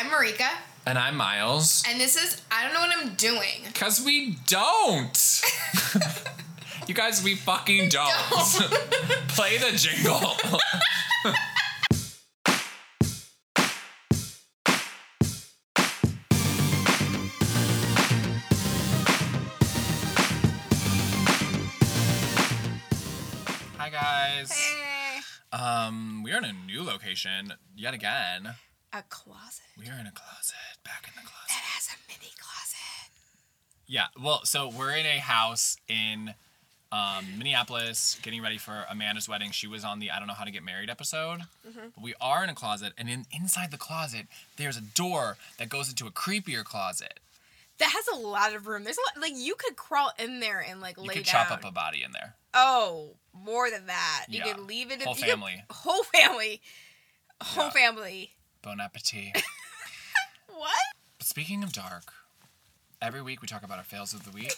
I'm Marika, And I'm Miles. and this is I don't know what I'm doing. Because we don't. you guys, we fucking don't. Play the jingle. Hi guys. Hey. Um, we are in a new location yet again. A closet We are in a closet, back in the closet. that has a mini closet. Yeah, well, so we're in a house in um, Minneapolis getting ready for Amanda's wedding. She was on the I don't know how to get married episode. But we are in a closet, and in, inside the closet, there's a door that goes into a creepier closet. That has a lot of room. There's a lot, like you could crawl in there and like You lay could down. chop up a body in there. Oh, more than that. You Yeah. could leave it. Whole could- family. whole family. Whole Yeah. family. Bon appetit. What? but speaking of dark, every week we talk about our fails of the week.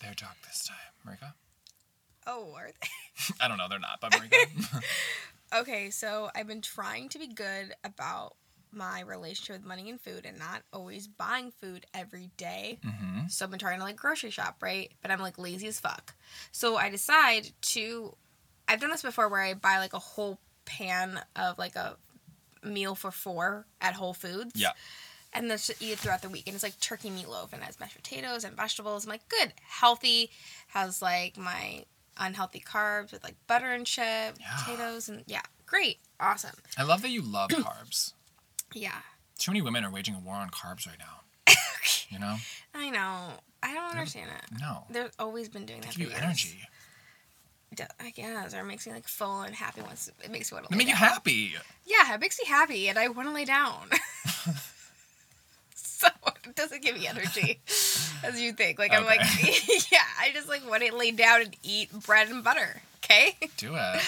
They're dark this time. Marika? Oh, are they? I don't know, they're not, but Marika. Okay, so I've been trying to be good about my relationship with money and food and not always buying food every day. mm-hmm. So I've been trying to like grocery shop, right? But I'm like lazy as fuck. So I decide to I've done this before where I buy like a whole pan of like a meal for four at Whole Foods. Yeah. And then just eat it throughout the week. And it's like turkey meatloaf and it has mashed potatoes and vegetables. I'm like, good, healthy, has like my unhealthy carbs with like butter and chip, Yeah. potatoes, and yeah, great, awesome. I love that you love carbs. Yeah. Too many women are waging a war on carbs right now. You know? I know. I don't understand it. No. They've always been doing They that. give you years. energy. I guess, or it makes me like full and happy once it makes me want to. Make you happy. Yeah, it makes me happy, and I want to lay down. so it doesn't give me energy, as you think. Like I'm like, yeah, I just like want to lay down and eat bread and butter. Okay. Do it.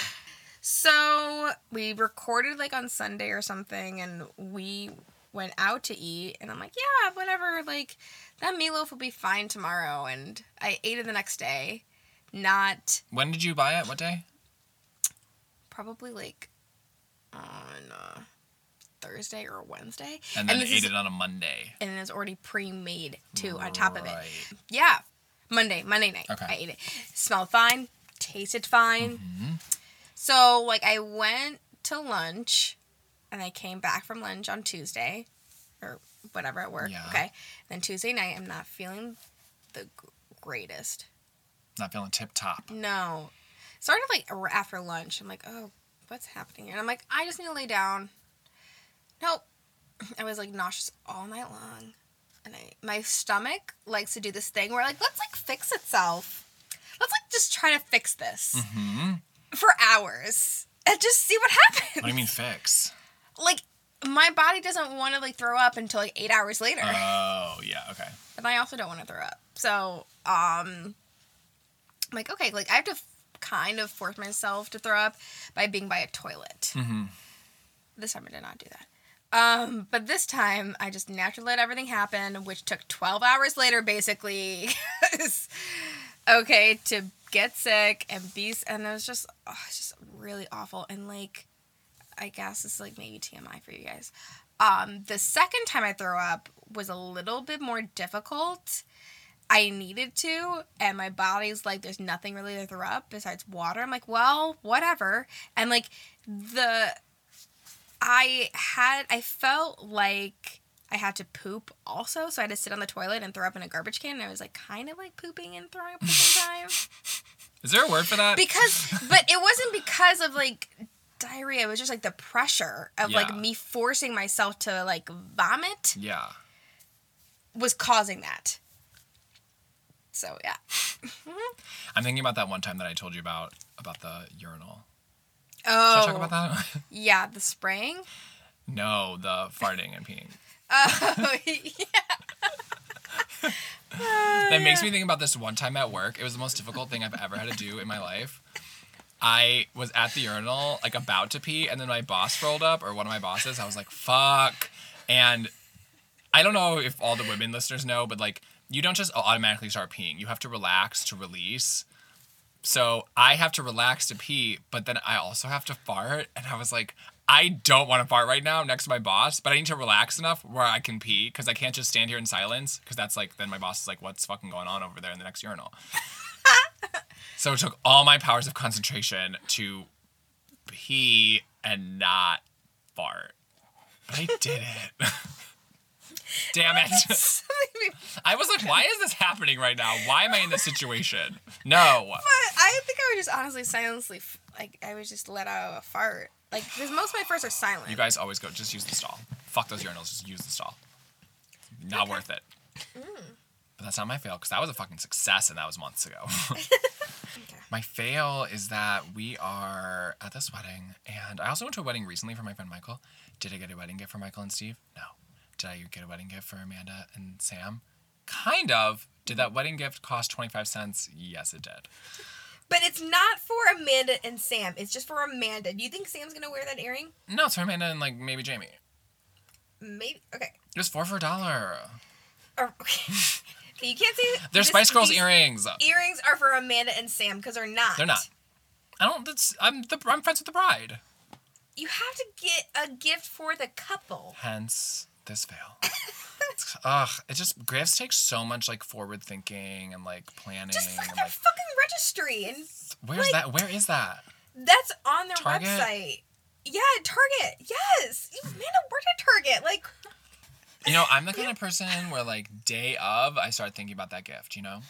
So we recorded like on Sunday or something, and we went out to eat, and I'm like, yeah, whatever. Like that meatloaf will be fine tomorrow, and I ate it the next day. Not When did you buy it? What day? probably like on uh, Thursday or Wednesday. And then this ate is- it on a Monday. And it's already pre-made too on top of it. Yeah, Monday, Monday night. Okay. I ate it. Smelled fine, tasted fine. Mhm. So like I went to lunch, and I came back from lunch on Tuesday, or whatever at work. Yeah. Okay. Then Tuesday night, I'm not feeling the greatest. Not feeling tip top. No. Started like after lunch. I'm like, oh, what's happening? And I'm like, I just need to lay down. Nope. I was like nauseous all night long. And I my stomach likes to do this thing where like, let's like fix itself. Let's like just try to fix this hmm for hours and just see what happens. What do you mean fix? Like my body doesn't want to like throw up until like eight hours later. Oh, yeah, okay. and I also don't want to throw up. So, um, I'm like, okay, like I have to kind of force myself to throw up by being by a toilet. hmm This time I did not do that. Um, but this time I just naturally let everything happen, which took 12 hours later, basically. okay, to get sick and be, and it was just, oh, it's just really awful. And like, I guess it's like maybe TMI for you guys. Um, the second time I throw up was a little bit more difficult. I needed to, and my body's like, there's nothing really to throw up besides water. I'm like, well, whatever. And like, the, I had, I felt like I had to poop also, so I had to sit on the toilet and throw up in a garbage can. And I was like, kind of like pooping and throwing up at the same time Is there a word for that? because but it wasn't because of like diarrhea it was just like the pressure of like me forcing myself to like vomit yeah. was causing that so yeah I'm thinking about that one time that I told you about, about the urinal. Oh. Should oh I talk about oh. that? yeah the spraying no, the farting and peeing. oh yeah That makes me think about this one time at work. It was the most difficult thing I've ever had to do in my life. I was at the urinal, like about to pee, and then my boss rolled up, or one of my bosses. I was like, fuck. And I don't know if all the women listeners know, but like, you don't just automatically start peeing. You have to relax to release. So I have to relax to pee, but then I also have to fart. And I was like, I don't want to fart right now next to my boss, but I need to relax enough where I can pee because I can't just stand here in silence because that's like then my boss is like, what's fucking going on over there in the next urinal? so it took all my powers of concentration to pee and not fart, but I did it. Damn it. I was like, why is this happening right now? Why am I in this situation? No. But I think I would just honestly silently, like, I would just let out a fart. Like, because most of my farts are silent. You guys always go, just use the stall. Fuck those urinals, just use the stall. Not worth it. Mm. But that's not my fail because that was a fucking success and that was months ago. okay. My fail is that we are at this wedding and I also went to a wedding recently for my friend Michael. Did I get a wedding gift for Michael and Steve? No. Uh, did I get a wedding gift for Amanda and Sam? Kind of. Did that wedding gift cost 25 cents? Yes, it did. But it's not for Amanda and Sam. It's just for Amanda. Do you think Sam's gonna wear that earring? No, it's for Amanda and like maybe Jamie. Maybe. Okay. It was four for a dollar. Or, okay. okay. You can't say. They're this- Spice Girls earrings. Earrings are for Amanda and Sam because they're not. They're not. I don't. That's I'm the I'm friends with the bride. You have to get a gift for the couple. Hence this fail. Ugh, it just Graves takes so much like forward thinking and like planning Just fuck and their like fucking registry, and where's like- that? Where is that? that's on their Target? website. Yeah, Target. Yes, you Amanda worked at Target. Like, You know, I'm the kind of person where like day of I start thinking about that gift. You know,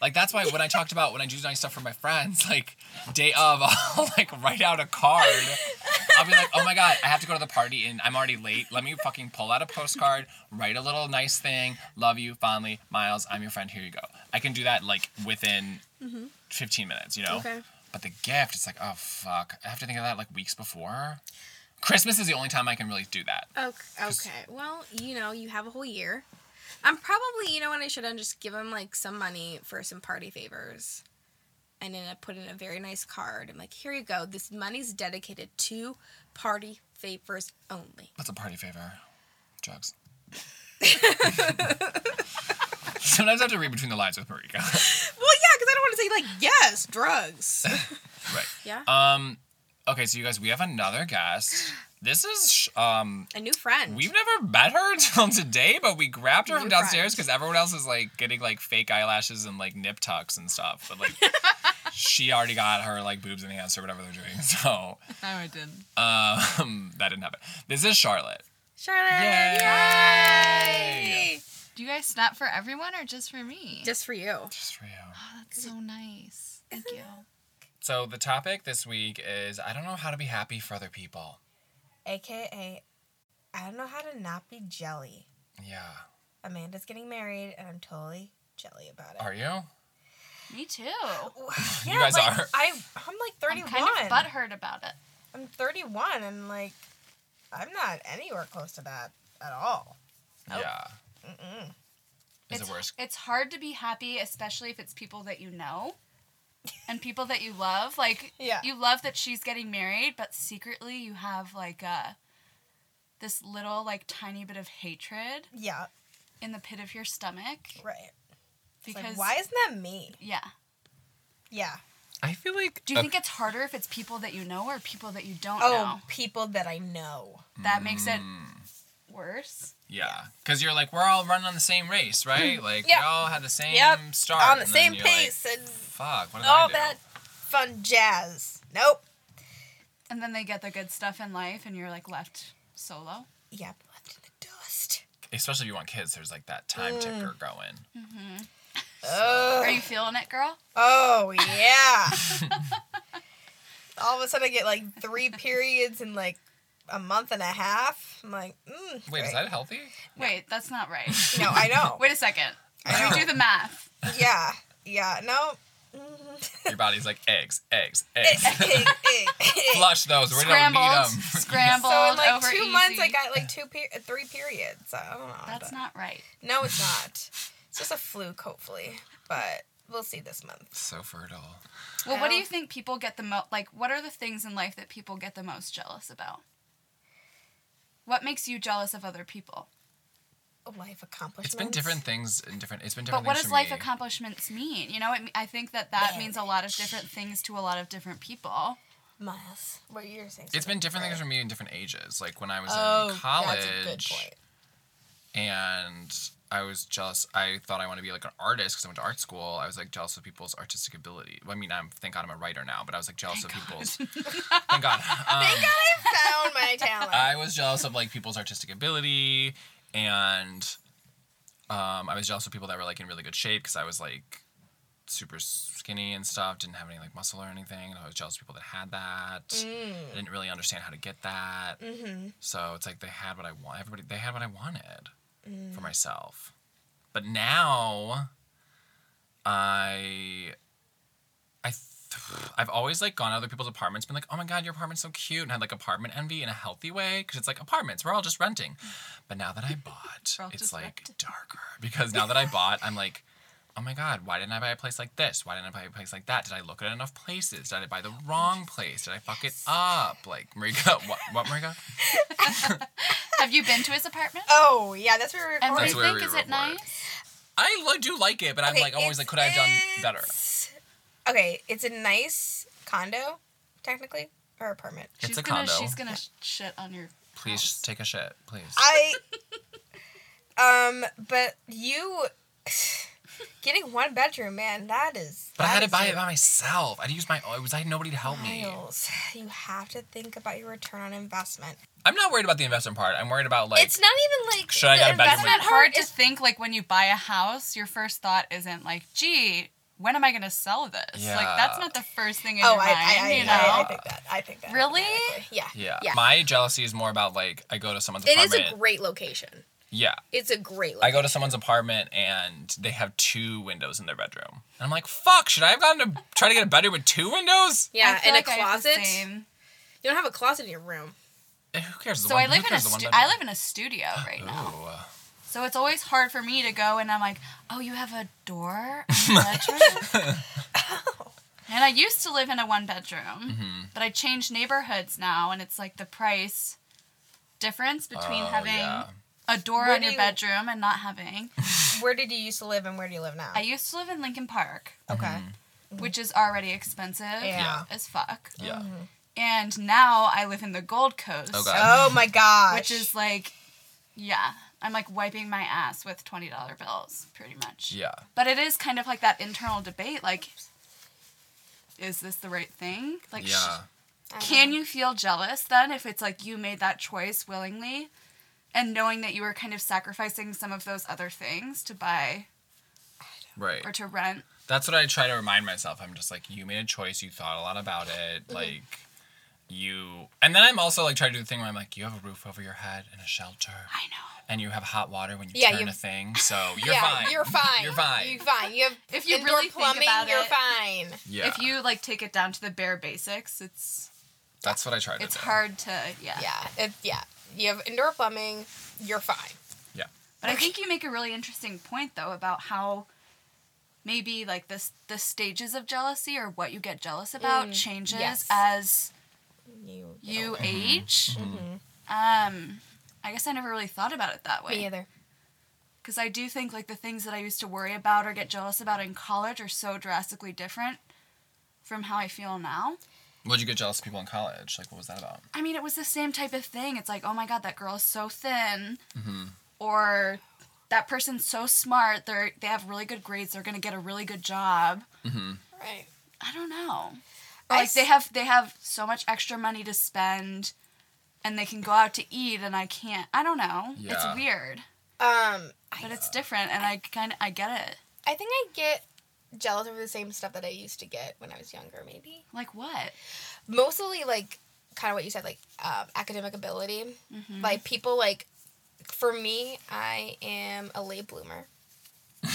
like that's why when I talked about when I do nice stuff for my friends, like day of I'll like write out a card. I'll be like, oh my god, I have to go to the party and I'm already late. Let me fucking pull out a postcard, write a little nice thing. Love you fondly, Miles. I'm your friend. Here you go. I can do that like within 15 minutes. You know. Okay. But the gift, it's like, oh fuck, I have to think of that like weeks before. Christmas is the only time I can really do that. okay, okay. Well, you know, you have a whole year. I'm probably, you know what, I should have just give him like some money for some party favors. And then I put in a very nice card. I'm like, here you go. This money's dedicated to party favors only. What's a party favor? Drugs. Sometimes I have to read between the lines with Marika. Well, yeah, because I don't want to say like yes, drugs. right. yeah, Um. Okay, so you guys, we have another guest. This is um. a new friend. We've never met her until today, but we grabbed her New from downstairs because everyone else is like getting like fake eyelashes and like nip tucks and stuff. But like, she already got her like boobs enhanced or whatever they're doing. So No, I didn't. um, that didn't happen. This is Charlotte. Charlotte. Yay! Yay! Do you guys snap for everyone or just for me? Just for you. Just for you. Oh, that's so nice. Thank you. So the topic this week is I don't know how to be happy for other people. AKA, I don't know how to not be jelly. Yeah. Amanda's getting married, and I'm totally jelly about it. Are you? Me too. yeah, guys like, are. I, I'm like 31. I'm kind of butthurt about it. I'm 31, and like, I'm not anywhere close to that at all. Nope. Yeah. Mm-mm. Is it's, it worse? It's hard to be happy, especially if it's people that you know and people that you love. Like, Yeah. you love that she's getting married, but secretly you have like a this little like tiny bit of hatred Yeah, in the pit of your stomach right. Because like, why isn't that me? yeah. Yeah. I feel like. Do you think it's harder if it's people that you know or people that you don't know? Oh, know? people that I know. That makes it Mm, worse. Yeah, because you're like we're all running on the same race, right? Like Yep. we all had the same Yep. start. On the and same you're like, pace and Fuck. What did all I do? that fun jazz. Nope. And then they get the good stuff in life and you're like left solo. Yep. Left in the dust. Especially if you want kids, there's like that time Mm. ticker going. Mm-hmm. Oh. Are you feeling it, girl? Oh yeah. All of a sudden, I get like three periods in like a month and a half. I'm like, mm, Wait, is that healthy? Wait, that's not right. No, I know. Wait a second. I Let me do the math. Yeah, yeah, no. Your body's like eggs, eggs, eggs. Flush those. We don't Scrambled. need them. Scrambled So in like over two easy. months, I got like two per- three periods. I don't know. That's not right. No, it's not. It's just a fluke, hopefully. But we'll see this month. so fertile. Well, what do you think people get the most like what are the things in life that people get the most jealous about? What makes you jealous of other people? Life accomplishments. It's been different things in different. It's been different. But what does life me. accomplishments mean? You know, it, I think that that means a lot of different things to a lot of different people. Miles, what you're saying? It's been something, different things for me in different ages. Like when I was Oh, in college, that's a good point. and I was jealous. I thought I wanted to be like an artist because I went to art school. I was like jealous of people's artistic ability. Well, I mean, I'm thank God I'm a writer now, but I was like jealous of people's. thank God. Um, Thank God I found my talent. I was jealous of like people's artistic ability, and um, I was jealous of people that were like in really good shape because I was like super skinny and stuff, didn't have any like muscle or anything. And I was jealous of people that had that. Mm. I didn't really understand how to get that. Mm-hmm. So it's like they had what I want. Everybody they had what I wanted Mm. for myself. But now, I, I, th- I've always like gone to other people's apartments, been like, oh my god, your apartment's so cute, and had like apartment envy in a healthy way because it's like apartments, we're all just renting. But now that I bought, it's like renting. darker because now that I bought, I'm like. Oh my god, why didn't I buy a place like this? Why didn't I buy a place like that? Did I look at enough places? Did I buy the wrong place? Did I fuck it up? Like Marika, what what Marika? Have you been to his apartment? Oh yeah, that's where we're And what recording. do you where think? we Is it nice? I li- do like it, but I'm like always like, could I have done better? Okay, it's a nice condo, technically, or apartment. It's she's a gonna condo. she's gonna sh- shit on your Please house. take a shit, please. I, um, but you getting one bedroom, man, that is. but I had to buy a- it by myself. I had to use my. It was I had nobody to help me. Miles, you have to think about your return on investment. I'm not worried about the investment part. I'm worried about like. it's not even like should I get a bedroom Isn't it investment hard part to think like when you buy a house, your first thought isn't like, gee, when am I gonna sell this? Yeah. Like that's not the first thing in Oh, your I, mind, I, I, you know? I, I think that. I think that. Really? Yeah. yeah. Yeah. My jealousy is more about like I go to someone's It is apartment. a great location. Yeah. It's a great. I go to someone's apartment and they have two windows in their bedroom. And I'm like, fuck, should I have gone to try to get a bedroom with two windows? Yeah, I feel and like a I have the closet. You don't have a closet in your room. Eh, Who cares? The So one- I live who in a cares the one stu- I live in a studio right now. Ooh. So it's always hard for me to go and I'm like, oh, you have a door in the bedroom? and I used to live in a one bedroom, Mm-hmm. but I changed neighborhoods now, and it's like the price difference between Oh, having yeah. A door Where in do your you- bedroom and not having. Where did you used to live and where do you live now? I used to live in Lincoln Park, okay. Mm-hmm. which is already expensive Yeah. as fuck. Yeah. Mm-hmm. And now I live in the Gold Coast, Oh, God. Oh my gosh. which is like, yeah, I'm like wiping my ass with $20 bills, pretty much. Yeah. But it is kind of like that internal debate like, is this the right thing? Like, sh- Yeah. can you feel jealous then if it's like you made that choice willingly and knowing that you were kind of sacrificing some of those other things to buy Right. or to rent? That's what I try to remind myself. I'm just like, you made a choice. You thought a lot about it. Mm-hmm. Like, you. And then I'm also like trying to do the thing where I'm like, you have a roof over your head and a shelter, I know. and you have hot water when you Yeah, turn you- a thing. So you're yeah, fine. You're fine. You're fine. You're fine. You have If you indoor really think plumbing. about you're it- fine. yeah. If you like take it down to the bare basics, it's That's what I try to it's do. hard to yeah. Yeah. It, yeah. You have indoor plumbing. You're fine. Yeah. But I think you make a really interesting point though about how maybe like this the stages of jealousy or what you get jealous about Mm, changes yes. as You. you Mm-hmm. age. Mhm. Um I guess I never really thought about it that way. Me way. either. Because I do think like the things that I used to worry about or get jealous about in college are so drastically different from how I feel now. What'd you get jealous of people in college? Like, what was that about? I mean, it was the same type of thing. It's like, oh my god, that girl is so thin, Mm-hmm. or that person's so smart. They're they have really good grades. They're gonna get a really good job. Mm-hmm. Right. I don't know. Or like they have they have so much extra money to spend, and they can go out to eat, and I can't. I don't know. Yeah. It's weird, Um. but I, it's different, and I kind of I get it. I think I get jealous over the same stuff that I used to get when I was younger. Maybe Like what? mostly like kind of what you said, like um, academic ability. Mhm. Like people like. For me, I am a late bloomer.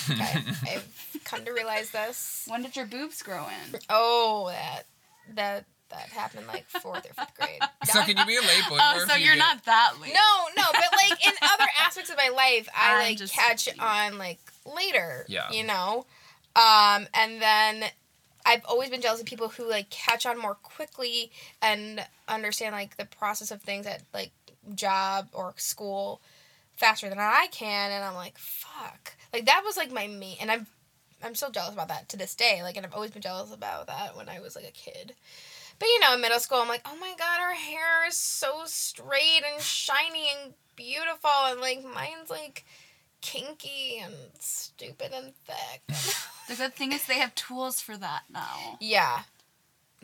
Okay, I've come to realize this. When did your boobs grow in? Oh, that that that happened like fourth or fifth grade. So can you be a late bloomer? Oh, so you you're get- not that late. No, no, but like in other aspects of my life, I I'm like catch kidding. on like later. Yeah. You know, um, and then I've always been jealous of people who like catch on more quickly and understand like the process of things at like job or school faster than I can, and I'm like, fuck. Like that was like my main, and I'm I'm still jealous about that to this day. Like, and I've always been jealous about that when I was like a kid, But you know, in middle school, I'm like, oh my god, her hair is so straight and shiny and beautiful, and like mine's like kinky and stupid and thick. The good thing is they have tools for that now. yeah,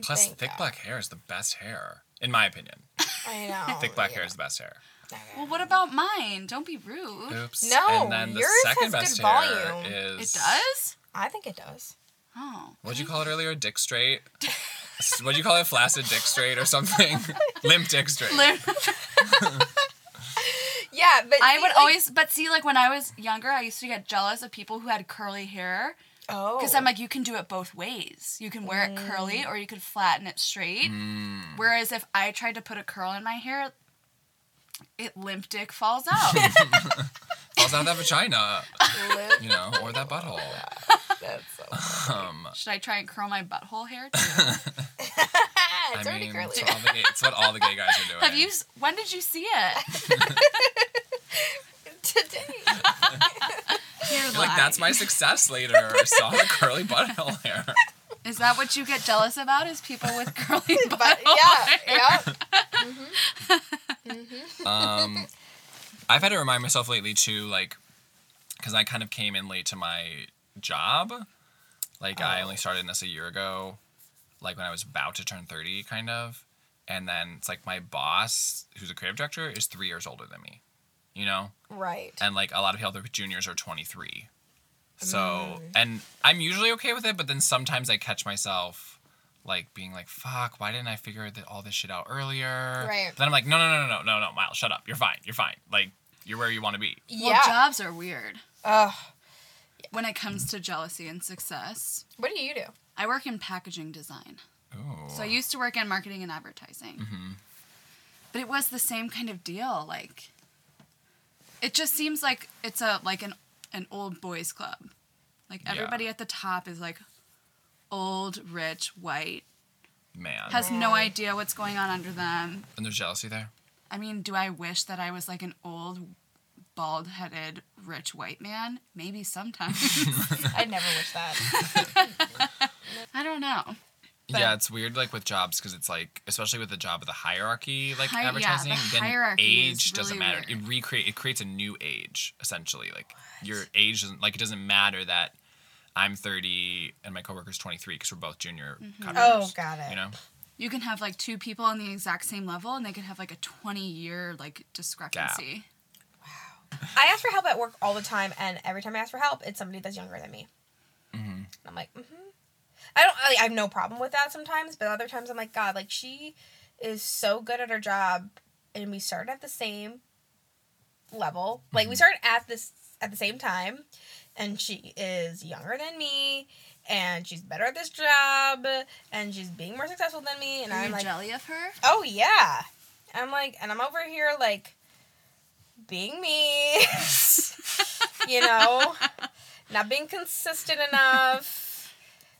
Plus, Thank thick God. black hair is the best hair, in my opinion. I know. thick black yeah. hair is the best hair. Well, what about mine? Don't be rude. Oops. No, and then the yours second has best good hair volume. is It does? I think it does. Oh. What'd you call it earlier? Dick straight. What'd you call it? Flaccid dick straight or something? Limp dick straight. Yeah, but I see, would like- always, but see, like when I was younger, I used to get jealous of people who had curly hair. oh Because I'm like, you can do it both ways. You can wear it curly or you could flatten it straight. Mm. Whereas if I tried to put a curl in my hair, it limp dick falls out. Falls out of that vagina, you know, or that butthole. That's so. Um, Should I try and curl my butthole hair too? it's I already mean, curly. it's what, all the gay, it's what all the gay guys are doing. Have you? When did you see it? Today. You're You're like, that's my success later. I saw the curly butthole hair. Is that what you get jealous about? Is people with curly But butthole yeah, hair? yeah. Um, I've had to remind myself lately too, like, because I kind of came in late to my job. Like, I Oh. only started in this a year ago, like when I was about to turn 30, kind of. And then it's like my boss, who's a creative director, is three years older than me, you know? Right. And like a lot of the other juniors are 23. So, Mm. and I'm usually okay with it, but then sometimes I catch myself like being like, fuck, why didn't I figure th- all this shit out earlier? Right. Then I'm like, no, no, no, no, no, no, no, Miles, shut up. You're fine. You're fine. Like, you're where you want to be. Well, yeah. jobs are weird Ugh. when it comes to jealousy and success. what do you do? I work in packaging design. Ooh. So I used to work in marketing and advertising. Mm Mhm. But it was the same kind of deal. Like, it just seems like it's a like an an old boys club. Like Yeah. everybody at the top is like old, rich, white, Man. has no idea what's going on under them. and there's jealousy there? I mean, do I wish that I was like an old, bald-headed, rich white man? Maybe sometimes. I'd never wish that. I don't know. But- yeah, it's weird, like with jobs, because it's like, especially with the job of the hierarchy, like Hi- yeah, the advertising, then hierarchy is age doesn't matter. weird. It recreate, it creates a new age essentially. Like your age doesn't, like it doesn't matter that I'm 30 and my coworker's 23 because we're both junior Mm-hmm. Oh, got it. You know, You can have like two people on the exact same level, and they could have like a twenty-year like discrepancy. Wow. I ask for help at work all the time, and every time I ask for help, it's somebody that's younger than me. Mhm. And I'm like, mm-hmm. I don't. I, I have no problem with that sometimes, but other times I'm like, God, like she is so good at her job, and we started at the same level. Like we mm-hmm. started at this at the same time, and she is younger than me, and she's better at this job, and she's being more successful than me, and Are I'm like, jelly of her? oh yeah. I'm like, and I'm over here like being me, you know, not being consistent enough.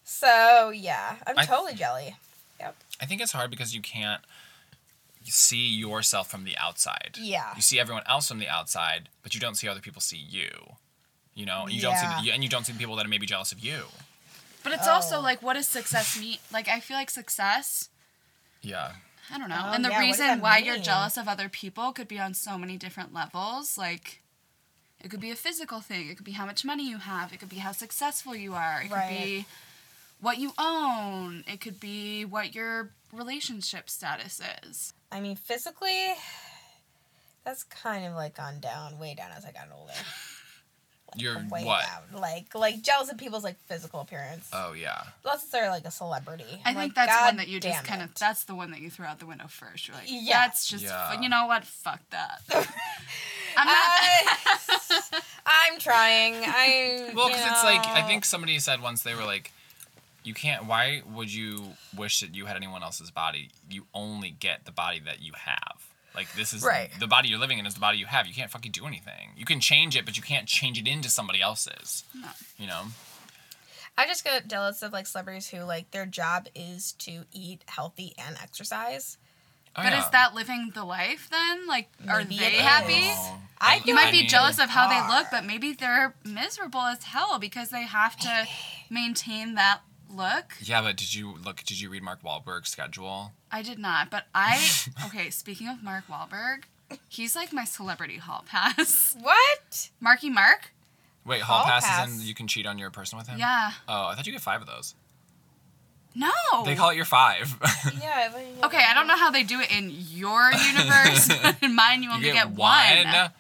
So yeah, I'm I- totally jelly. Yep. I think it's hard because you can't see yourself from the outside. Yeah. You see everyone else from the outside, but you don't see other people see you. You know, you don't see Yeah. the, and you don't see the people that are maybe jealous of you. But it's also Oh. like, what does success mean? Like, I feel like success. Yeah. I don't know. Oh, and the yeah, reason that why you're jealous of other people could be on so many different levels. Like, it could be a physical thing. It could be how much money you have. It could be how successful you are. It could Right. be what you own. It could be what your relationship status is. I mean, physically, that's kind of like gone down, way down as I got older. You're Way what? down. Like, like jealous of people's like physical appearance. Oh yeah. Unless they're like a celebrity. I I'm think like, that's God one that you just damn kind of. That's the one that you throw out the window first. You're like, Yeah. that's just. Yeah. You know what? Fuck that. Uh, I'm not. I, I'm trying. I Well, because it's like I think somebody said once they were like, you can't. Why would you wish that you had anyone else's body? You only get the body that you have. Like this is Right. the body you're living in is the body you have. You can't fucking do anything. You can change it, but you can't change it into somebody else's. No. You know. I just get jealous of like celebrities who like their job is to eat healthy and exercise. Oh, But yeah. is that living the life then? Like, are Maybe they happy? Oh. I You might be jealous of how they look, but maybe they're miserable as hell because they have to maintain that look. Yeah, but did you look? Did you read Mark Wahlberg's schedule? I did not, but I okay. Speaking of Mark Wahlberg, he's like my celebrity hall pass. What? Marky Mark. Wait, hall, Hall passes pass. and you can cheat on your person with him. Yeah. Oh, I thought you get five of those. No. They call it your five. Yeah. Okay, I don't know how they do it in your universe, but in mine you you only get, get, one. one.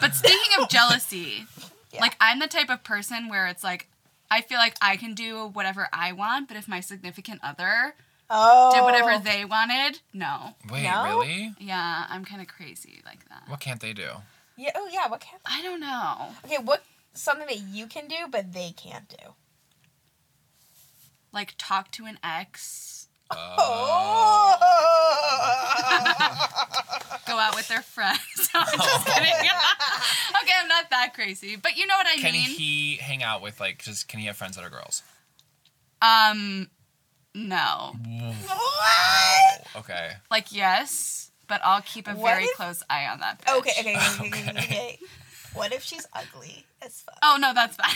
But speaking of jealousy, Yeah. like I'm the type of person where it's like I feel like I can do whatever I want, but if my significant other Oh. did whatever they wanted, no. Wait, No? really? Yeah, I'm kind of crazy like that. What can't they do? Yeah. Oh yeah. What can't? I don't know. Okay. What? Something that you can do, but they can't do. Like talk to an ex, Oh. go out with their friends. I'm just kidding. okay, I'm not that crazy, but you know what I Can mean. he hang out with like? Just can he have friends that are girls? Um, no. what? Okay. Like yes, but I'll keep a What very if- close eye on that. Bitch. Okay. Okay. Okay. okay, okay, okay. What if she's ugly as fuck? Oh no, that's fine.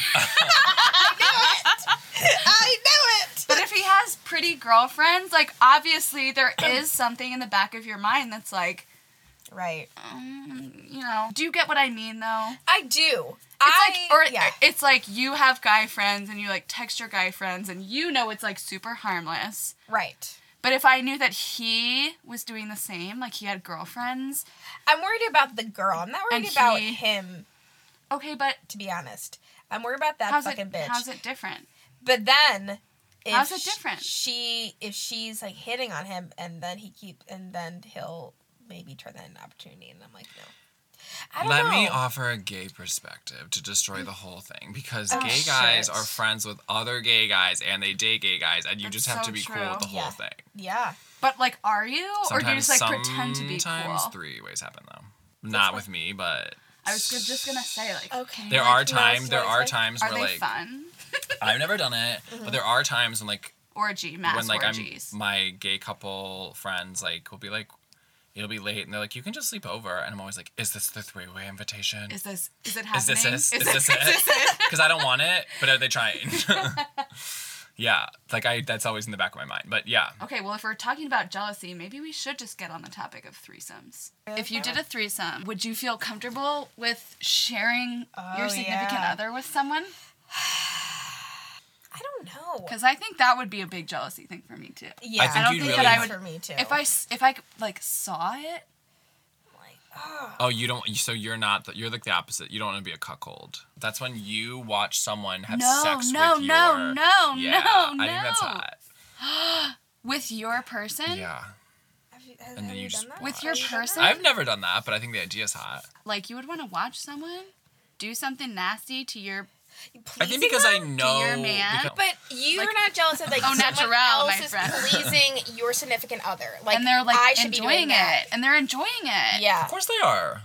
I knew it. but if he has pretty girlfriends, like obviously there is something in the back of your mind that's like, Right. um, you know. Do you get what I mean though? I do. It's I like, or yeah. it's like you have guy friends and you like text your guy friends and you know it's like super harmless. Right. But if I knew that he was doing the same, like he had girlfriends, I'm worried about the girl. I'm not worried about he- him. okay, but To be honest, I'm worried about that fucking it bitch. how's it different? But then, if How's it different? She, if she's like hitting on him, and then he keep, and then he'll maybe turn that into opportunity, and I'm like, no. I don't Let know. me offer a gay perspective to destroy the whole thing because Oh, gay guys shit. are friends with other gay guys and they date gay guys and you That's just have so to be cool with the whole thing. Yeah. But like, are you, or do you Sometimes, just like pretend to be sometimes cool? three ways happen though. Not with me, but I was go- just gonna say like, Okay. there Like, are times. There are like- times are where they like fun? I've never done it, but there are times when like Orgy, mass when like orgies. I'm my gay couple friends like will be like it'll be late and they're like you can just sleep over and I'm always like is this the three way invitation? is this is it Is happening? Is this it? Is this it? Because I don't want it, but are they trying? yeah, like I that's always in the back of my mind. But yeah, Okay, well, if we're talking about jealousy, maybe we should just get on the topic of threesomes. If you did a threesome, would you feel comfortable with sharing your Oh, significant yeah. other with someone? I don't know. Because I think that would be a big jealousy thing for me too. Yeah, I think don't you'd think really- that I would. for me too. If I if I like saw it, like, oh. Oh, you don't. So you're not. The, you're like the opposite. You don't want to be a cuckold. That's when you watch someone have No, sex no, with no, your. no, yeah, no, I think that's hot. with your person, Yeah, Have you, has, And then you you done just that? With your you person? I've never done that, but I think the idea's hot. like you would want to watch someone do something nasty to your. I think Pleasing because I know. your man? because- But you're Like- not jealous of like Au someone naturel, my else is friend. pleasing your significant other. Like and they're like I should be doing enjoying that. it, and they're enjoying it. Yeah. of course they are.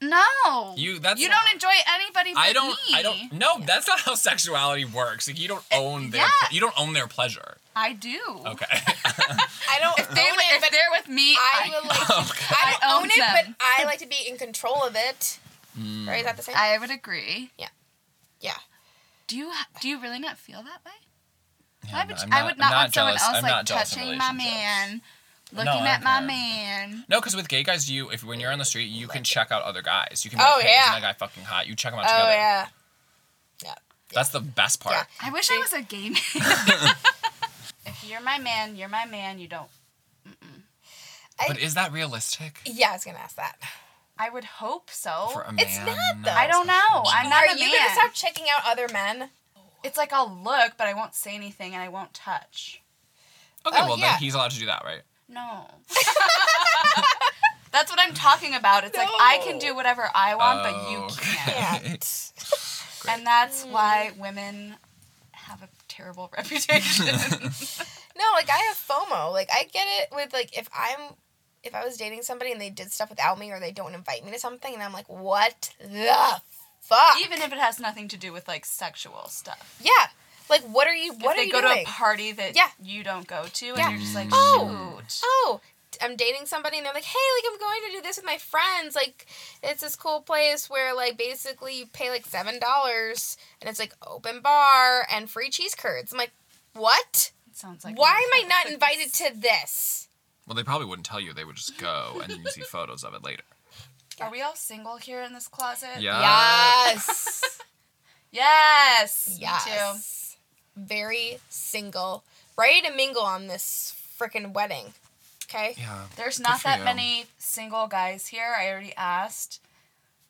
No. You- that's you not- don't enjoy anybody. But I don't. Me. I don't. No, that's not how sexuality works. Like you don't own their. yeah. You don't own their pleasure. I do. Okay. I don't If, they, own it, if but they're with me, I I, would like. To, Okay. I don't I own own it, them. but I like to be in control of it. Mm. Right? Is that the same? I would agree. yeah. Do you do you really not feel that way? Yeah, I I'm would, not- I would not- not, I'm want someone else I'm like not jealous in touching my man, looking I at my man. No, because with gay guys, you if when you're on the street, you can check out other guys. You can be Oh, like, hey, yeah. isn't that guy fucking hot? You check them out together. Oh yeah. Yeah. That's the best part. Yeah. I wish I was a gay man. if you're my man, you're my man. You don't. But is that realistic Yeah, I was gonna ask that. I would hope so. for a man? It's not, though. I don't know. I'm not Are a you man. gonna stop checking out other men? It's like I'll look, but I won't say anything, and I won't touch. Okay, Oh, well yeah. then he's allowed to do that, right? No. That's what I'm talking about. It's like I can do whatever I want, but Oh, you can't. Can't. And that's why women have a terrible reputation. No, like I have FOMO. Like I get it with like if I'm if I was dating somebody and they did stuff without me or they don't invite me to something and I'm like, what the fuck? Even if it has nothing to do with like sexual stuff. yeah. Like what are you what if are you go doing? to a party that Yeah. you don't go to, Yeah. and you're just like, Oh. shoot. oh, I'm dating somebody and they're like, hey, like I'm going to do this with my friends. Like it's this cool place where like basically you pay like seven dollars and it's like open bar and free cheese curds. I'm like, What? It sounds like. Why am I not invited to this? Well, they probably wouldn't tell you. They would just go, and then you see photos of it later. Are we all single here in this closet? Yeah. Yes. Yes. Me too. Very single. Ready to mingle on this freaking wedding. Okay? Yeah. There's not that you. many single guys here. I already asked.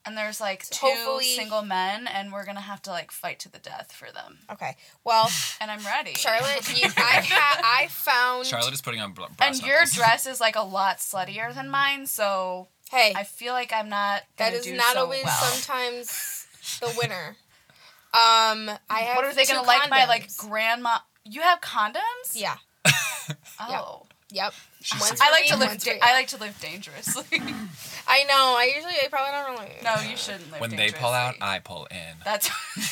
And there's like two Hopefully- single men, and we're gonna have to like fight to the death for them. Okay. Well, And I'm ready. Charlotte, you, I ha- I found. Charlotte is putting on bra- and brass your knuckles. dress is like a lot sluttier than mine, so Hey, I feel like I'm not. That is do not so always well. sometimes the winner. Um, I have. What are they two gonna like my like grandma? You have condoms? Yeah. Oh. Yep. She's One's sick. I like to live. Da- I like to live dangerously. I know. I usually. I probably don't really. no, you shouldn't live. When they pull out. I pull in. That's.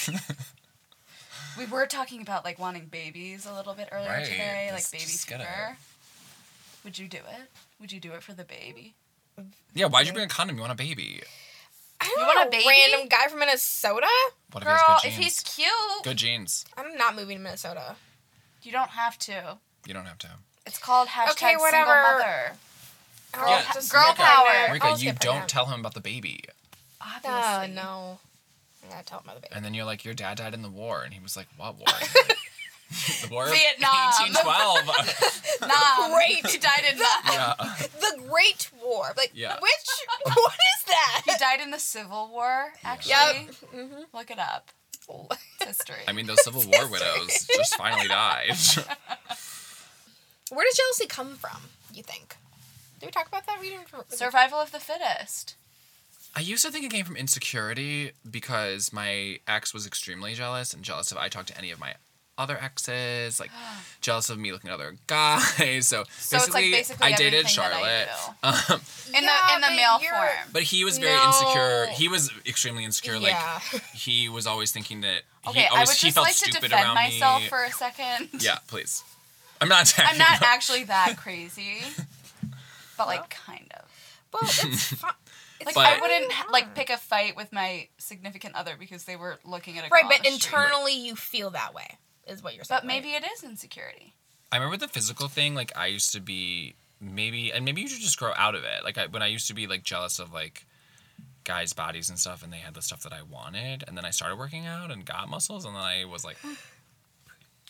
we were talking about like wanting babies a little bit earlier Right, today, like let's baby just get fever. Would you do it? Would you do it for the baby? Yeah, why'd you bring a condom? You want a baby. I don't You want a baby? random guy from Minnesota. What if Girl, he has good if he's cute, good genes, I'm not moving to Minnesota. you don't have to. you don't have to. It's called hashtag Okay, single mother. Girl, Yeah. just Girl get power. Rika, you don't tell him about the baby. Obviously. No, no. I gotta tell him about the baby. And then you're like, your dad died in the war. And he was like, what war? the war of Vietnam. 1812. Nah, Great. He died in the. yeah. The Great War. Like, Yeah. which? What is that? He died in the Civil War. Actually, Yep. Mm-hmm. look it up. It's history. I mean, those Civil War widows just finally died. Where does jealousy come from? You think? Did we talk about that? We didn't. survival of the fittest. I used to think it came from insecurity because my ex was extremely jealous and jealous if I talked to any of my other exes, like jealous of me looking at other guys. So, So it's like basically, basically I dated Charlotte. I Um, In Yeah, the in the male you're- form. but he was very No. insecure. He was extremely insecure. Like Yeah. he was always thinking that Okay, he I always would he just felt like to stupid defend around myself me. for a second. Yeah, please. I'm not attacking. I'm not you. actually that crazy, but like kind of. Well, it's fine. Like But- I wouldn't like pick a fight with my significant other because they were looking at a right, but the street. internally you feel that way, is what you're saying. But maybe it is insecurity. I remember the physical thing. Like I used to be maybe, and maybe you should just grow out of it. Like I, when I used to be like jealous of like guys' bodies and stuff, and they had the stuff that I wanted, and then I started working out and got muscles, and then I was like.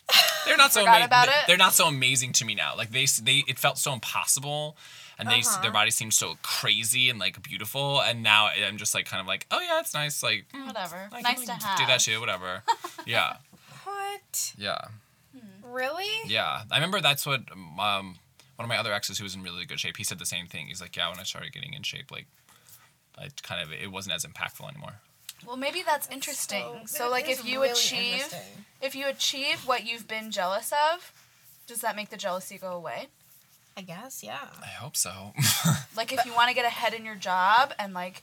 They're not so ama- about they- it? They're not so amazing to me now. Like they, they, it felt so impossible, and they, Uh-huh. their bodies seemed so crazy and like beautiful. And now I'm just like kind of like, oh yeah, it's nice. Like mm, Whatever. I can, nice to have. Do that too. Whatever. yeah, What? yeah. Really? Yeah, I remember that's what um, one of my other exes who was in really good shape. He said the same thing. He's like, yeah, when I started getting in shape, like, I kind of it wasn't as impactful anymore. Well, maybe that's interesting. So, that like, if you really achieve, if you achieve what you've been jealous of, does that make the jealousy go away? I guess, yeah. I hope so. Like, if you want to get ahead in your job and like,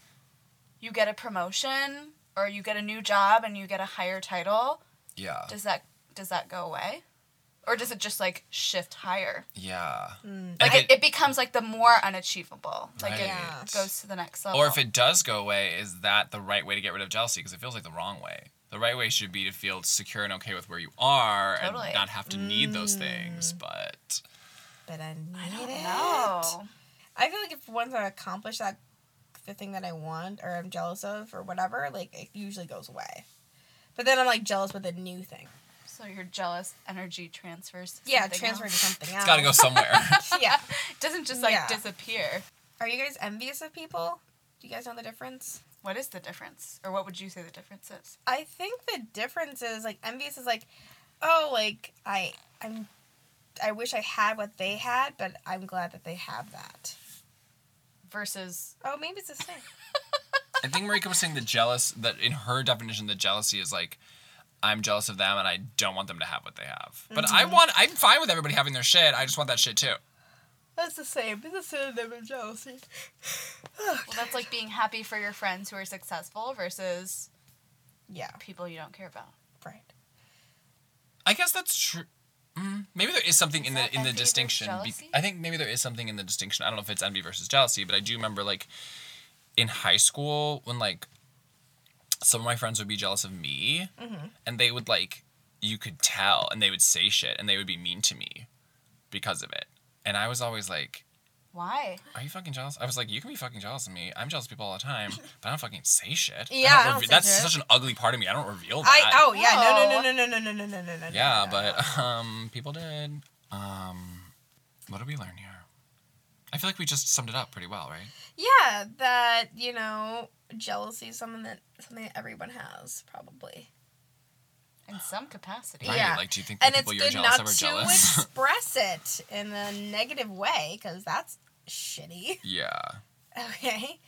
you get a promotion or you get a new job and you get a higher title, yeah, does that does that go away, or does it just like shift higher? yeah. Hmm. Like, it, it becomes like the more unachievable. Like, Right. it Yeah. goes to the next level. or if it does go away, is that the right way to get rid of jealousy? Because it feels like the wrong way. The right way should be to feel secure and okay with where you are Totally. and not have to need those hmm. things. But But I need I don't it. know. I feel like if once I accomplish that, the thing that I want or I'm jealous of or whatever, like it usually goes away. But then I'm like jealous with a new thing. So your jealous energy transfers. To Yeah, something transfer to something else. it's got to go somewhere. yeah. It doesn't just like Yeah. disappear. Are you guys envious of people? Do you guys know the difference? What is the difference, or what would you say the difference is? I think the difference is like envious is like, oh, like I I'm I wish I had what they had, but I'm glad that they have that. Versus, Oh, maybe it's the same. I think Marika was saying the jealous that in her definition, the jealousy is like I'm jealous of them and I don't want them to have what they have. But I want I'm fine with everybody having their shit. I just want that shit too. That's the same. It's a synonym of jealousy. well, that's like being happy for your friends who are successful versus Yeah, people you don't care about. right. I guess that's true. Mm, maybe there is something in the in the distinction. be- I think maybe there is something in the distinction. I don't know if it's envy versus jealousy, but I do remember like in high school when like some of my friends would be jealous of me, Mm-hmm. and they would like you could tell and they would say shit and they would be mean to me because of it. And I was always like, Why? are you fucking jealous? I was like, you can be fucking jealous of me. I'm jealous of people all the time, but I don't fucking say shit. Yeah, I don't don't say that's shit. such an ugly part of me. I don't reveal I that. oh yeah no Oh. no no no no no no no no no no yeah, no. but um, people did. Um, what did we learn here? I feel like we just summed it up pretty well, right? yeah that you know jealousy is something that something that everyone has probably In some capacity. Right. Yeah. Like, do you think the and it's people you're good jealous not of are to express it in a negative way because that's shitty yeah. okay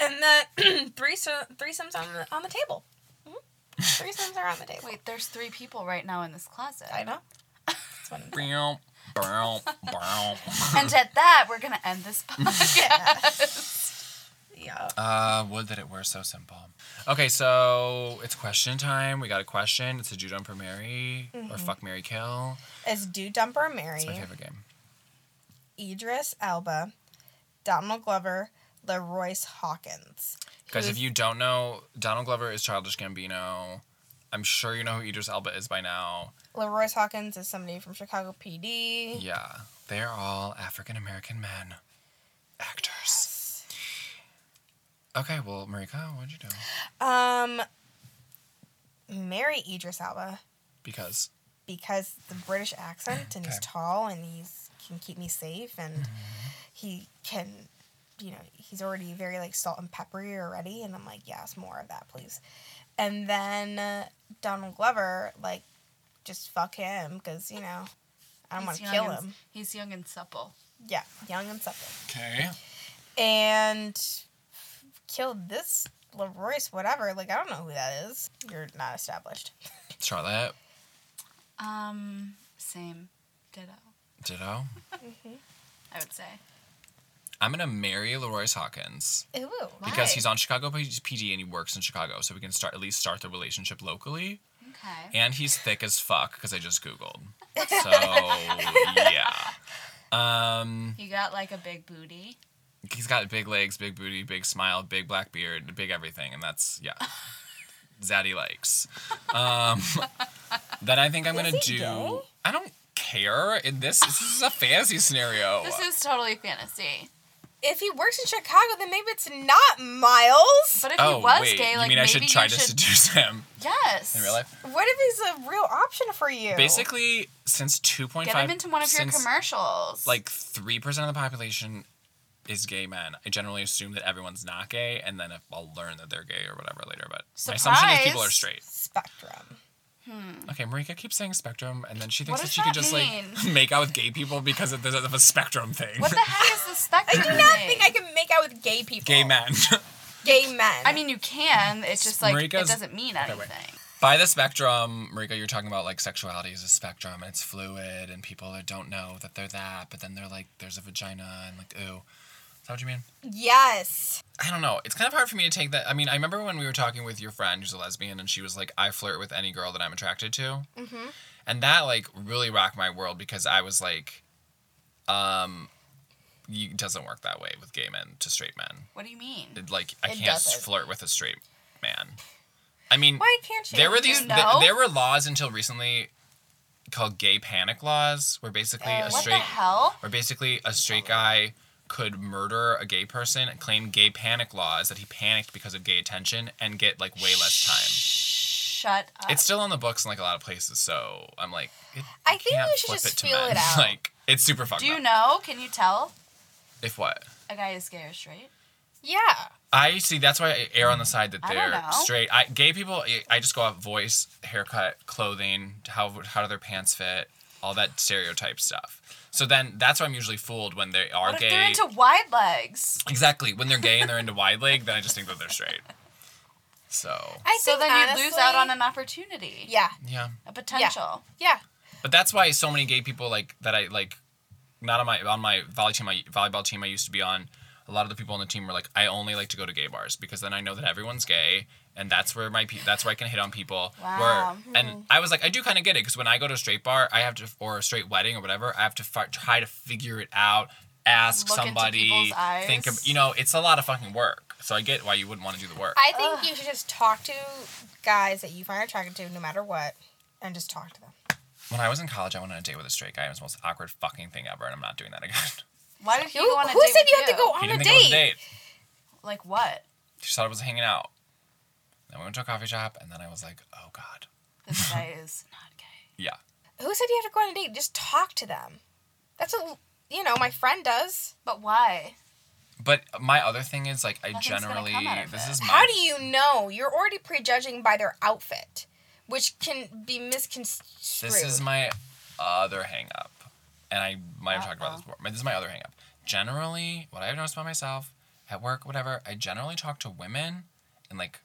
and then threesome threesomes on the on the table Mhm. threesomes are on the table Wait, there's three people right now in this closet. I know That's what And at that, we're gonna end this podcast. yeah Uh, would that it were so simple. Okay, so it's question time. We got a question. It's a do dump or marry Mm-hmm. or fuck Mary Kill. as do dump or marry It's my favorite game. Idris Elba Donald Glover LaRoyce Hawkins Guys, if you don't know, Donald Glover is Childish Gambino. I'm sure you know who Idris Elba is by now. LaRoyce Hawkins is somebody from Chicago PD Yeah, they're all African American men, actors. Yes. Okay, well, Marika, what'd you do? Um, marry Idris Elba Because because the British accent and he's tall and he's can keep me safe and Mm-hmm. he can, you know, he's already very like salt and peppery already and I'm like yes more of that please, and then uh, Donald Glover like just fuck him because you know I don't want to young kill and- him He's young and supple. yeah young and supple okay, and killed this LaRoyce whatever like I don't know who that is you're not established. Charlotte, Um, same. Ditto. ditto. Mhm. I would say. I'm gonna marry LaRoyce Hawkins. Ooh. because Why? he's on Chicago PD and he works in Chicago, so we can start at least start the relationship locally. Okay. And he's thick as fuck because I just googled. So yeah, um, You got like a big booty. he's got big legs, big booty, big smile, big black beard, big everything, and that's yeah, Zaddy likes. Um, then I think I'm gonna do. gay? I don't care in this. This is a fantasy scenario. This is totally fantasy. If he works in Chicago, then maybe it's not Miles. But if oh he was wait, gay, like you mean I should try to should... seduce him Yes. in real life? What if he's a real option for you? Basically, since 2.5 Get him into one of your commercials. like 3% of the population is gay men. I generally assume that everyone's not gay, and then if I'll learn that they're gay or whatever later. But my assumption is people are straight. Spectrum. Hmm. Okay, Marika keeps saying spectrum, and then she thinks What that does she could that just like make out with gay people because of, the, of a spectrum thing. what the heck is the spectrum? I spectrum do not thing? think I can make out with gay people. gay men. Gay men. I mean, you can. It's just like it doesn't mean Okay, anything. By the spectrum, Marika, you're talking about like sexuality is a spectrum and it's fluid, and people don't know that they're that, but then they're like, there's a vagina, and like, ooh. Is that what you mean? yes. I don't know. It's kind of hard for me to take that. I mean, I remember when we were talking with your friend who's a lesbian, and she was like, "I flirt with any girl that I'm attracted to," Mm-hmm. and that like really rocked my world because I was like, um, you, it doesn't work that way with gay men to straight men. What do you mean? It, like, I It can't doesn't. flirt with a straight man. I mean, Why can't you? there were you these. th- there were laws until recently called gay panic laws, where basically Oh, a what What straight the hell? where basically a straight guy could murder a gay person and claim gay panic laws that he panicked because of gay attention and get like way less time. Shut up. It's still on the books in like a lot of places, so I'm like, it, I think we should just it feel men. it out. like it's super fucked Do you up. know? Can you tell If what? a guy is gay or straight? Yeah. I see. That's why I err on the side that they're straight. I gay people. I- I just go off voice, haircut, clothing, how how do their pants fit, all that stereotype stuff. So then that's why I'm usually fooled when they are What if gay. they're into wide legs? exactly when they're gay and they're into wide leg, then I just think that they're straight. So I So think then you lose out on an opportunity. Yeah. yeah. A potential. Yeah. But that's why so many gay people like that I like not on my on my volley team my volleyball team I used to be on a lot of the people on the team were like I only like to go to gay bars because then I know that everyone's gay and that's where my pe- that's where I can hit on people Wow. where and I was like I do kind of get it because when I go to a straight bar I have to or a straight wedding or whatever I have to fi- try to figure it out ask Look somebody people's think of you know it's a lot of fucking work so I get why you wouldn't want to do the work I think you should just talk to guys that you find attracted to, no matter what. and just talk to them. When I was in college, I went on a date with a straight guy. It was the most awkward fucking thing ever, and I'm not doing that again. Why did he Who, go on a who date said with you had to go he on didn't a think it was a date? date. Like what? She thought it was hanging out. Then we went to a coffee shop, and then I was like, oh god, This guy is not gay. yeah. Who said you have to go on a date? Just talk to them. That's what you know. My friend does. But why? But my other thing is like I Nothing's gonna generally come out of this it. is my How do you know? You're already prejudging by their outfit, which can be misconstrued. This is my other hang up. And I might have talked about this before. But this is my other hang up. Generally, what I've noticed about myself at work, whatever, I generally talk to women and like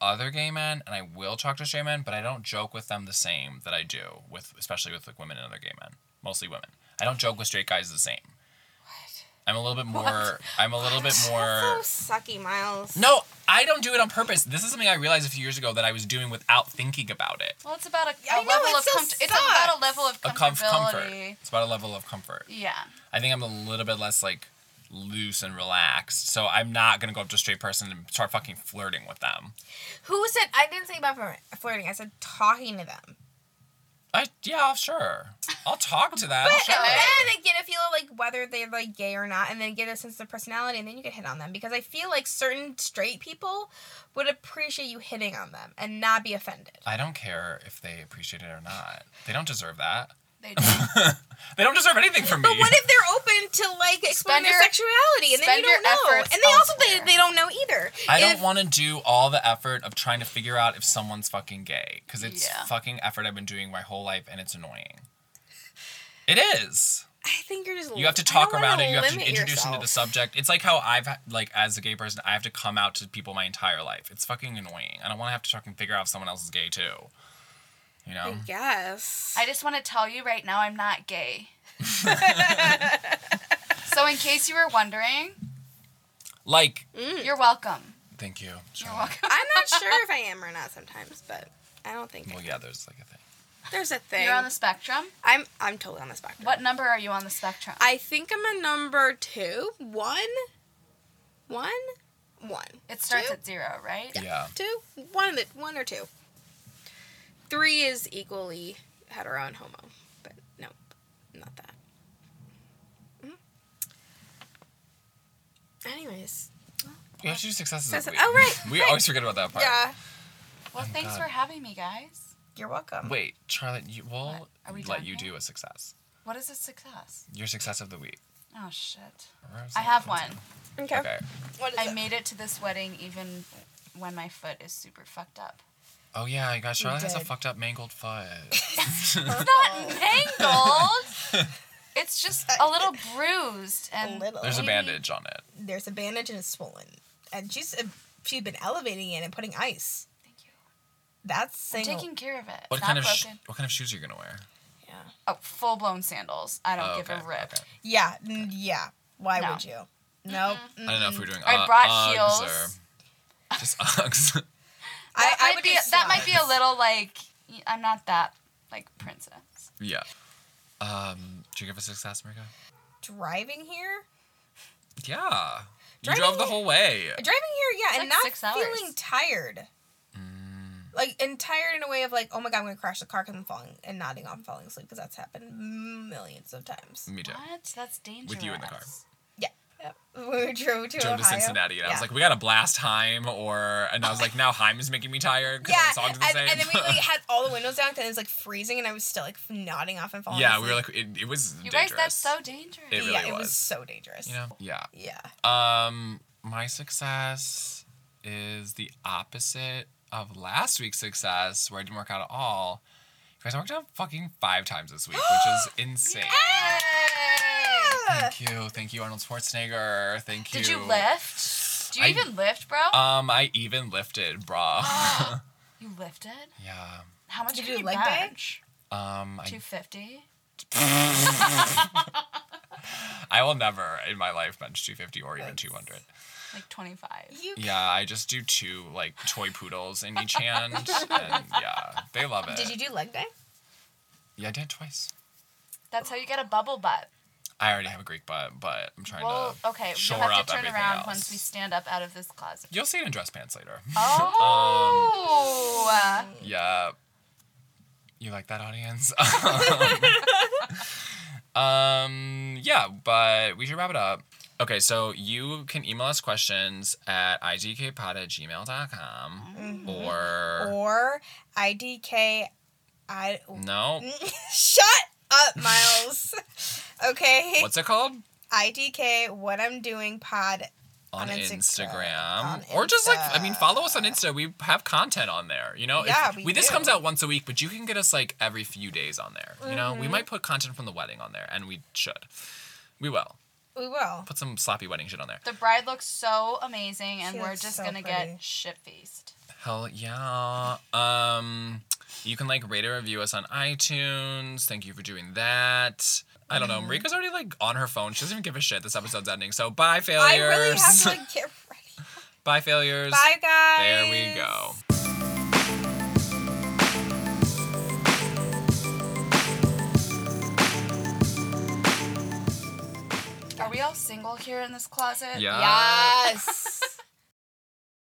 other gay men and I will talk to straight men, but I don't joke with them the same that I do with especially with like women and other gay men. Mostly women. I don't joke with straight guys the same. I'm a little bit more I'm a little bit more That's so sucky, Miles. No, I don't do it on purpose. This is something I realized a few years ago that I was doing without thinking about it. Well, it's about a, I a know, level it of still comfort. It's about a level of A comf- comfort. It's about a level of comfort. Yeah. I think I'm a little bit less like loose and relaxed. So I'm not gonna go up to a straight person and start fucking flirting with them. Who said I didn't say about flirting? I said talking to them. I yeah, sure. I'll talk to them. But sure. and then get a feel of like whether they're like gay or not, and then get a sense of personality, and then you can hit on them. Because I feel like certain straight people would appreciate you hitting on them and not be offended. I don't care if they appreciate it or not. They don't deserve that. They do. They don't deserve anything from me. But what if they're open to like exploring Spend their sexuality, and then you don't know, and they also they, they don't know either. I don't want to do all the effort of trying to figure out if someone's fucking gay because it's Yeah. fucking effort I've been doing my whole life and it's annoying. It is. I think you're just. You have to talk around wanna it. You have to limit introduce them to the subject. It's like how I've ha- like as a gay person, I have to come out to people my entire life. It's fucking annoying. I don't want to have to fucking figure out if someone else is gay too. You know. I guess. I just want to tell you right now, I'm not gay. so, in case you were wondering, Like, mm. you're welcome. thank you. You're welcome. I'm not sure if I am or not sometimes, but I don't think. I Well, yeah, there's like a thing. There's a thing. You're on the spectrum. I'm I'm totally on the spectrum. What number are you on the spectrum? I think I'm a number two. One. One. One. it starts Two? at zero, right? Yeah. Two. One of the one or two. Three is equally hetero and homo, but no, not that. Mhm. Anyways, We have to do successes. Success- of the week. oh, right, We right. always forget about that part. yeah, Well, Oh, thanks God. for having me, guys. you're welcome. Wait, Charlotte, you, we'll Are we let you here? do a success. What is a success? Your success of the week. Oh shit! I have one. Okay. Okay. What is I it? made it to this wedding even when my foot is super fucked up. Oh yeah, I got Charlotte has a fucked up mangled foot. It's not mangled. It's just a little bruised and A little. There's a bandage on it. There's a bandage and it's swollen, and she's uh, she's been elevating it and putting ice. Thank you. That's I'm saying taking care of it. What It's kind not of sh- broken. what kind of shoes are you gonna wear? yeah, oh, full blown sandals. I don't Oh, give okay, a rip. okay. yeah, n- yeah. Why No. would you? Nope. I don't know if we're doing. I uh, brought Uggs heels. or just Uggs. I, That I might would be do that might be a little like I'm not that like princess. yeah. Um, did you give a success, Marika? driving here. Yeah. You Driving drove the whole way. Driving here, yeah, It's and like not six hours. feeling tired. Mm. Like and tired in a way of like, oh my god, I'm gonna crash the car because I'm falling and nodding off and falling asleep because that's happened millions of times. Me too. What? That's dangerous. With you in the car. Yeah. Yep. When we drove to Drove Ohio. to Cincinnati, and I was like, "We got to blast HAIM," or and I was like, "Now HAIM is making me tired yeah, the songs the and, same." and then we like had all the windows down and it was like freezing and I was still like nodding off and falling. yeah, asleep. we were like, it, it was You dangerous. guys, that's so dangerous. It really yeah, it was was. so dangerous. You know? Yeah. Yeah. Um, my success is the opposite of last week's success, where I didn't work out at all. You guys, I worked out fucking five times this week, which is insane. Yeah. Thank you, thank you, Arnold Schwarzenegger. Thank you. Did you lift? Do you I- even lift, bro? Um, I even lifted, brah. you lifted? yeah. How much Did did you you leg bench? Um, I, Two fifty. I will never in my life bench 250 or even That's- 200. Like twenty five. You Yeah, I just do two like toy poodles in each hand, and yeah, they love it. did you do leg day? Yeah, I did twice. That's how you get a bubble butt. I already have a Greek butt, but I'm trying to Well, to okay, shore you'll have to turn around else. once we stand up out of this closet. You'll see it in dress pants later. Oh. Yeah. You like that audience. um, yeah, but we should wrap it up. Okay, so you can email us questions at idkpod at gmail.com or. Or IDK. I no. shut up, Miles. okay. What's it called? IDK. What I'm doing pod. On, On Instagram. Instagram. On or just like, I mean, follow us on Insta. We have content on there. You know, If- Yeah, we This comes out once a week, but you can get us like every few days on there. You know, Mm-hmm. we might put content from the wedding on there, and we should. We will We will. put some sloppy wedding shit on there. The bride looks so amazing, and She we're just so gonna pretty. get shit faced. Hell yeah. Um, you can like rate or review us on iTunes. Thank you for doing that. I don't know. Mm-hmm. Marika's already like on her phone. She doesn't even give a shit. This episode's ending. So bye I failures. really have to like get ready. bye failures. Bye, guys. There we go. Are we all single here in this closet? Yeah. Yes.